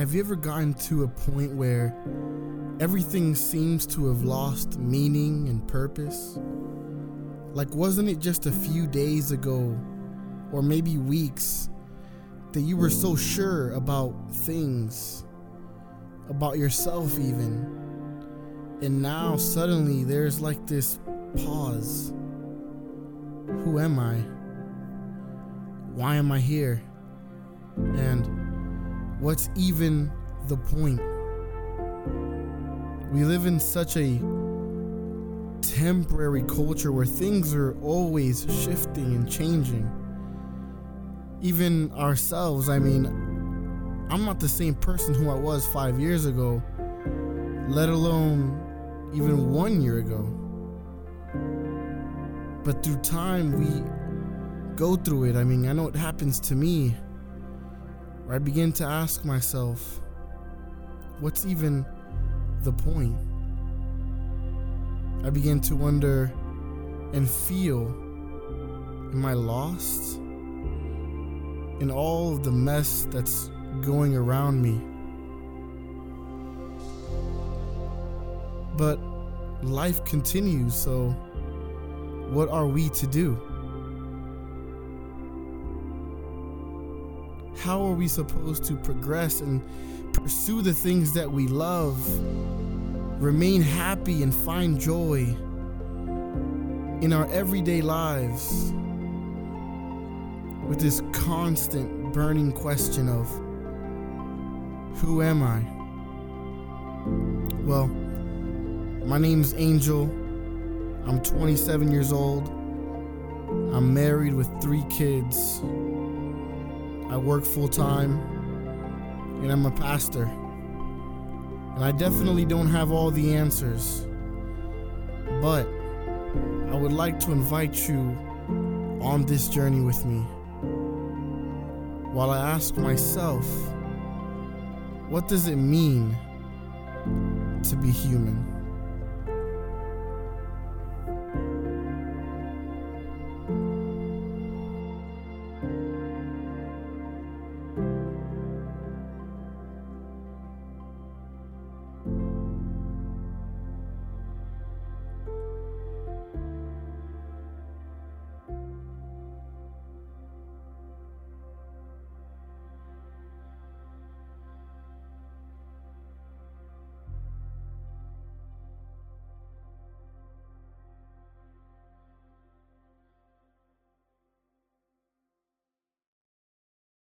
Have you ever gotten to a point where everything seems to have lost meaning and purpose? Like, wasn't it just a few days ago, or maybe weeks, that you were so sure about things, about yourself, even? And now suddenly there's like this pause. Who am I? Why am I here? And what's even the point? We live in such a temporary culture where things are always shifting and changing. Even ourselves, I mean, I'm not the same person who I was five years ago, let alone even one year ago. But through time, we go through it. I mean, I know it happens to me. Where I begin to ask myself, what's even the point? I begin to wonder and feel, am I lost? In all of the mess that's going around me. But life continues, so what are we to do? How are we supposed to progress and pursue the things that we love, remain happy, and find joy in our everyday lives with this constant burning question of who am I? Well, my name's Angel. I'm 27 years old. I'm married with three kids. I work full time, and I'm a pastor. And I definitely don't have all the answers. But I would like to invite you on this journey with me while I ask myself, what does it mean to be human?